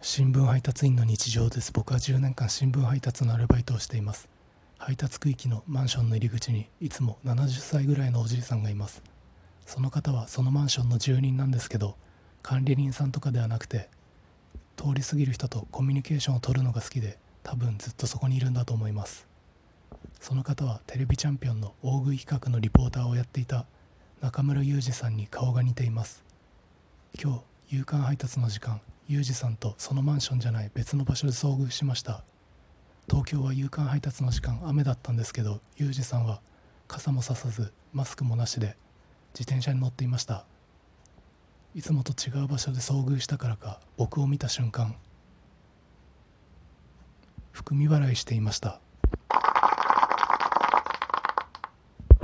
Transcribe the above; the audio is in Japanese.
新聞配達員の日常です。僕は10年間新聞配達のアルバイトをしています。配達区域のマンションの入り口にいつも70歳ぐらいのおじいさんがいます。その方はそのマンションの住人なんですけど管理人さんとかではなくて通り過ぎる人とコミュニケーションを取るのが好きで多分ずっとそこにいるんだと思います。その方はテレビチャンピオンの大食い企画のリポーターをやっていた中村裕二さんに顔が似ています。今日夕刊配達の時間ユージさんとそのマンションじゃない別の場所で遭遇しました。東京は夕刊配達の時間雨だったんですけどユージさんは傘もささずマスクもなしで自転車に乗っていました。いつもと違う場所で遭遇したからか僕を見た瞬間含み笑いしていました。